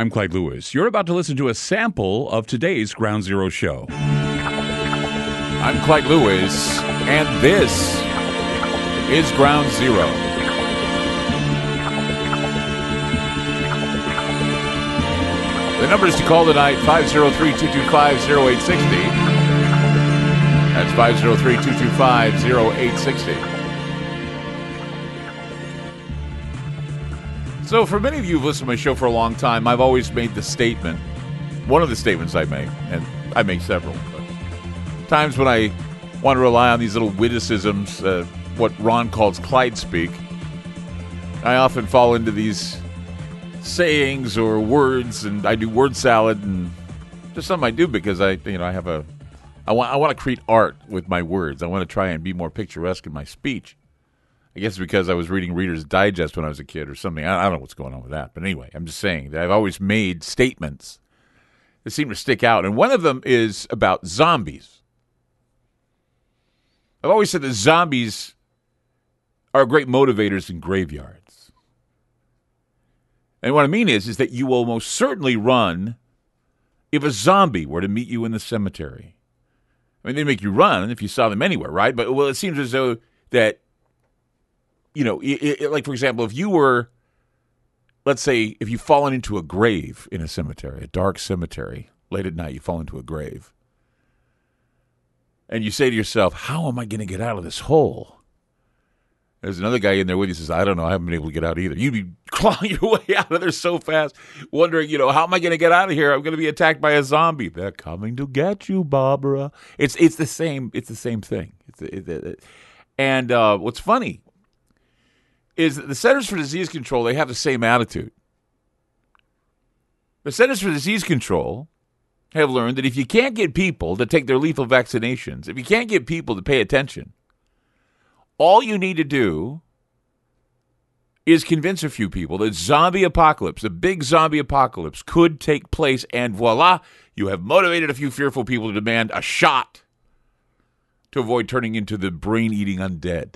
I'm Clyde Lewis. You're about to listen to a sample of today's Ground Zero show. I'm Clyde Lewis, and this is Ground Zero. The numbers to call tonight 503 225 0860. That's 503 225 0860. So, for many of you who've listened to my show for a long time, I've always made the statement, one of the statements I make, and I make several, times when I want to rely on these little witticisms, uh, what Ron calls Clyde speak, I often fall into these sayings or words, and I do word salad, and just something I do because I, you know, I have a, I want, I want to create art with my words. I want to try and be more picturesque in my speech. I guess because I was reading Reader's Digest when I was a kid or something. I, don't know what's going on with that. But anyway, I'm just saying that I've always made statements that seem to stick out. And one of them is about zombies. I've always said that zombies are great motivators in graveyards. And what I mean is, is that you will most certainly run if a zombie were to meet you in the cemetery. I mean, they make you run if you saw them anywhere, right? But well, it seems as though that you know, it, it, like for example, if you were, let's say, if you've fallen into a grave in a cemetery, a dark cemetery, late at night, you fall into a grave, and you say to yourself, "How am I going to get out of this hole?" There's another guy in there with you says, "I don't know. I haven't been able to get out either." You'd be clawing your way out of there so fast, wondering, you know, how am I going to get out of here? I'm going to be attacked by a zombie. They're coming to get you, Barbara. It's it's the same. It's the same thing. It's it, and uh, what's funny is that the Centers for Disease Control they have the same attitude. The Centers for Disease Control have learned that if you can't get people to take their lethal vaccinations, if you can't get people to pay attention, all you need to do is convince a few people that zombie apocalypse, the big zombie apocalypse, could take place, and voila, you have motivated a few fearful people to demand a shot to avoid turning into the brain eating undead.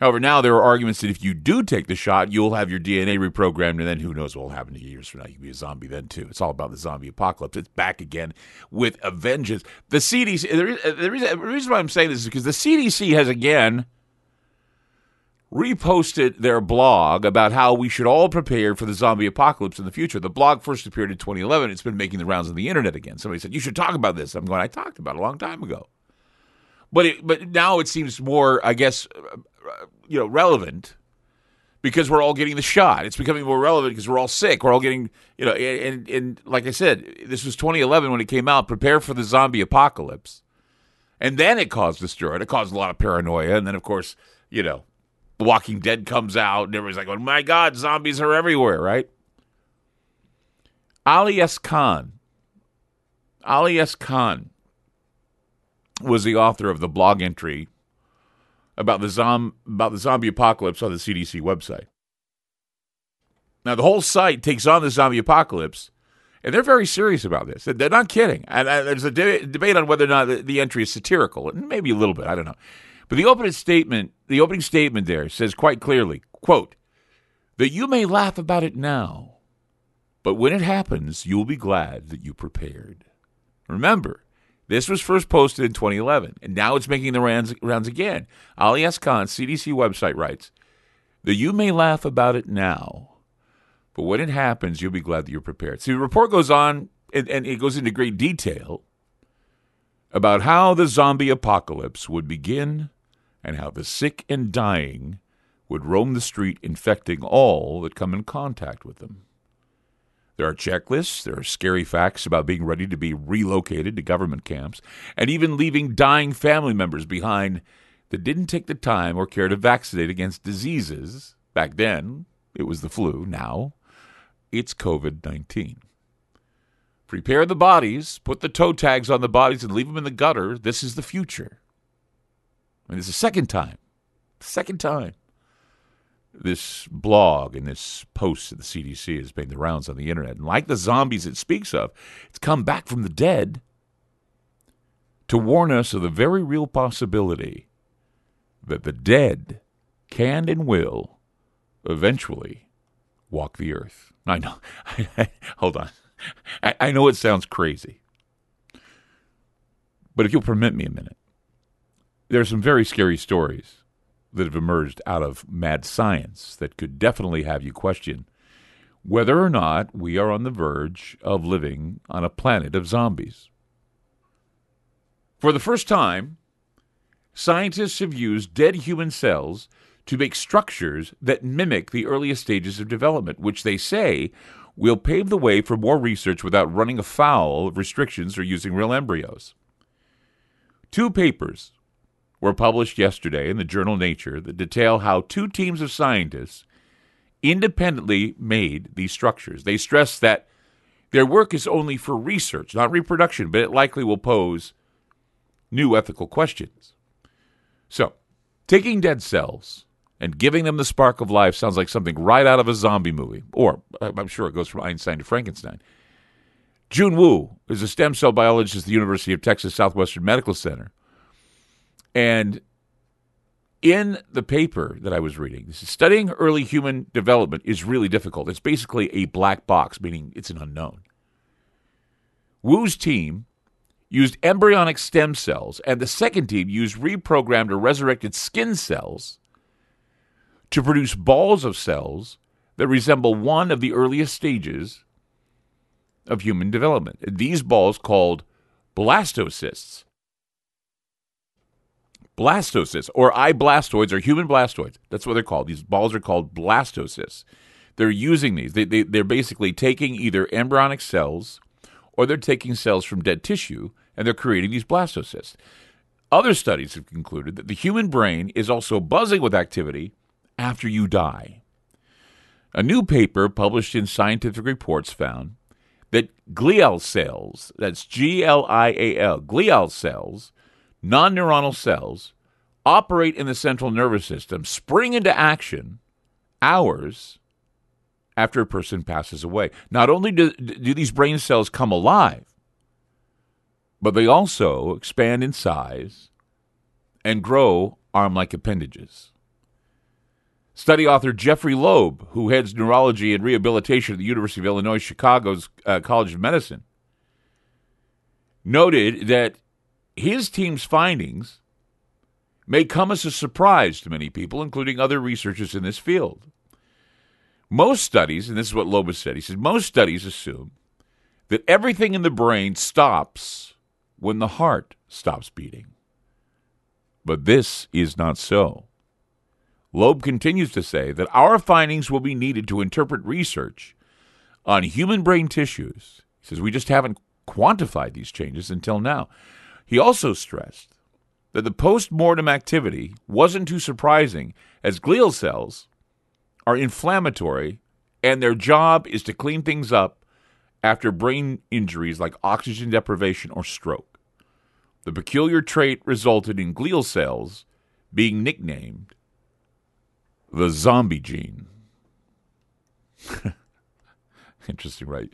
However, now there are arguments that if you do take the shot, you'll have your DNA reprogrammed, and then who knows what will happen to you years from now. You can be a zombie then, too. It's all about the zombie apocalypse. It's back again with a vengeance. The CDC, the reason, uh, uh, the reason why I'm saying this is because the CDC has again reposted their blog about how we should all prepare for the zombie apocalypse in the future. The blog first appeared in 2011. It's been making the rounds on the internet again. Somebody said, You should talk about this. I'm going, I talked about it a long time ago. But it, but now it seems more, I guess, you know, relevant because we're all getting the shot. It's becoming more relevant because we're all sick. We're all getting, you know, and, and like I said, this was 2011 when it came out. Prepare for the zombie apocalypse, and then it caused stir. It caused a lot of paranoia, and then of course, you know, The Walking Dead comes out, and everybody's like, "Oh my God, zombies are everywhere!" Right? Ali S. Khan. Ali S. Khan was the author of the blog entry about the zom- about the zombie apocalypse on the CDC website. Now the whole site takes on the zombie apocalypse, and they're very serious about this. They're not kidding. And, there's a de- debate on whether or not the, the entry is satirical, maybe a little bit. I don't know. But the opening statement, the opening statement there says quite clearly, "quote that you may laugh about it now, but when it happens, you will be glad that you prepared." Remember, this was first posted in 2011, and now it's making the rounds, rounds again. Ali S. Khan, CDC website, writes that you may laugh about it now, but when it happens, you'll be glad that you're prepared. See, the report goes on, and, and it goes into great detail about how the zombie apocalypse would begin and how the sick and dying would roam the street, infecting all that come in contact with them. There are checklists, there are scary facts about being ready to be relocated to government camps, and even leaving dying family members behind that didn't take the time or care to vaccinate against diseases. Back then, it was the flu. Now, it's COVID 19. Prepare the bodies, put the toe tags on the bodies, and leave them in the gutter. This is the future. I mean, this is the second time. Second time this blog and this post that the CDC has made the rounds on the internet. And like the zombies it speaks of, it's come back from the dead to warn us of the very real possibility that the dead can and will eventually walk the earth. I know. Hold on. I, I know it sounds crazy. But if you'll permit me a minute, there are some very scary stories that have emerged out of mad science that could definitely have you question whether or not we are on the verge of living on a planet of zombies. For the first time, scientists have used dead human cells to make structures that mimic the earliest stages of development, which they say will pave the way for more research without running afoul of restrictions or using real embryos. Two papers were published yesterday in the journal Nature that detail how two teams of scientists independently made these structures. They stress that their work is only for research, not reproduction, but it likely will pose new ethical questions. So, taking dead cells and giving them the spark of life sounds like something right out of a zombie movie, or I'm sure it goes from Einstein to Frankenstein. Jun Wu is a stem cell biologist at the University of Texas Southwestern Medical Center. And in the paper that I was reading, is studying early human development is really difficult. It's basically a black box, meaning it's an unknown. Wu's team used embryonic stem cells, and the second team used reprogrammed or resurrected skin cells to produce balls of cells that resemble one of the earliest stages of human development. These balls, called blastocysts, blastocysts or I blastoids or human blastoids. That's what they're called. These balls are called blastocysts. They're using these. They, they, they're basically taking either embryonic cells or they're taking cells from dead tissue and they're creating these blastocysts. Other studies have concluded that the human brain is also buzzing with activity after you die. A new paper published in Scientific Reports found that glial cells, that's G L I A L, glial cells, non neuronal cells, operate in the central nervous system, spring into action hours after a person passes away. Not only do, do these brain cells come alive, but they also expand in size and grow arm like appendages. Study author Jeffrey Loeb, who heads neurology and rehabilitation at the University of Illinois Chicago's uh, College of Medicine, noted that his team's findings may come as a surprise to many people, including other researchers in this field. Most studies, and this is what Loeb said, he said, most studies assume that everything in the brain stops when the heart stops beating. But this is not so. Loeb continues to say that our findings will be needed to interpret research on human brain tissues. He says we just haven't quantified these changes until now. He also stressed that the post mortem activity wasn't too surprising, as glial cells are inflammatory and their job is to clean things up after brain injuries like oxygen deprivation or stroke. The peculiar trait resulted in glial cells being nicknamed the zombie gene. Interesting, right?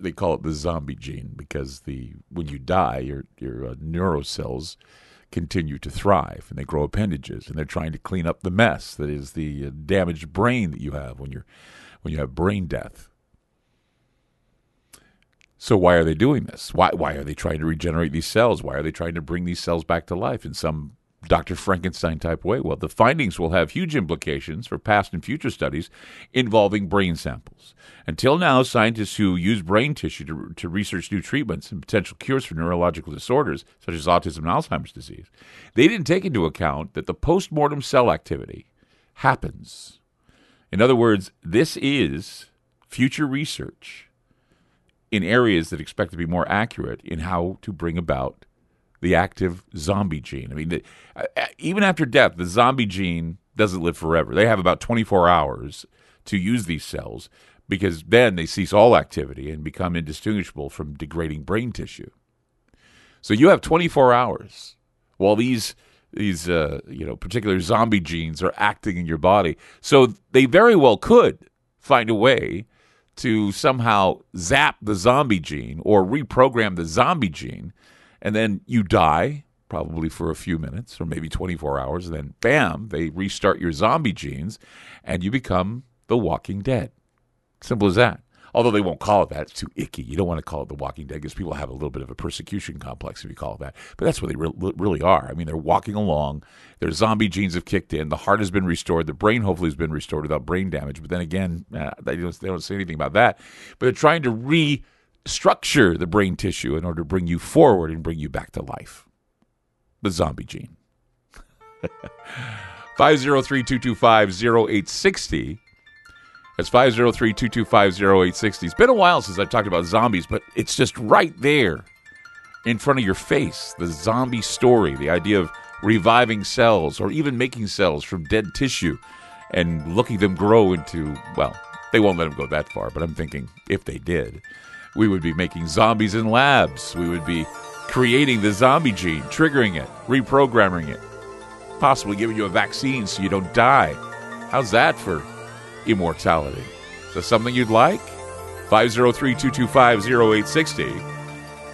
They call it the zombie gene because the when you die, your your uh, neurocells continue to thrive and they grow appendages and they're trying to clean up the mess that is the uh, damaged brain that you have when you're when you have brain death. So why are they doing this? Why why are they trying to regenerate these cells? Why are they trying to bring these cells back to life in some Dr. Frankenstein type way? Well, the findings will have huge implications for past and future studies involving brain samples. Until now, scientists who use brain tissue to, to research new treatments and potential cures for neurological disorders such as autism and Alzheimer's disease, they didn't take into account that the post-mortem cell activity happens. In other words, this is future research in areas that expect to be more accurate in how to bring about the active zombie gene. I mean, the, uh, even after death, the zombie gene doesn't live forever. They have about 24 hours to use these cells because then they cease all activity and become indistinguishable from degrading brain tissue. So you have 24 hours while these these uh, you know particular zombie genes are acting in your body. So they very well could find a way to somehow zap the zombie gene or reprogram the zombie gene and then you die probably for a few minutes or maybe 24 hours and then bam they restart your zombie genes and you become the walking dead Simple as that. Although they won't call it that. It's too icky. You don't want to call it The Walking Dead because people have a little bit of a persecution complex if you call it that. But that's what they re- really are. I mean, they're walking along. Their zombie genes have kicked in. The heart has been restored. The brain hopefully has been restored without brain damage. But then again, uh, they, don't, they don't say anything about that. But they're trying to restructure the brain tissue in order to bring you forward and bring you back to life. The zombie gene. 503 225 0860 that's 503 225 0860. It's been a while since I've talked about zombies, but it's just right there in front of your face. The zombie story, the idea of reviving cells or even making cells from dead tissue and looking them grow into, well, they won't let them go that far, but I'm thinking if they did, we would be making zombies in labs. We would be creating the zombie gene, triggering it, reprogramming it, possibly giving you a vaccine so you don't die. How's that for immortality. Is that something you'd like? 503 225 0860.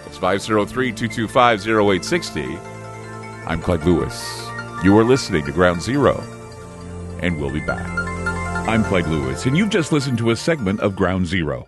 It's 503 225 0860. I'm Clyde Lewis. You are listening to Ground Zero, and we'll be back. I'm Clyde Lewis, and you've just listened to a segment of Ground Zero.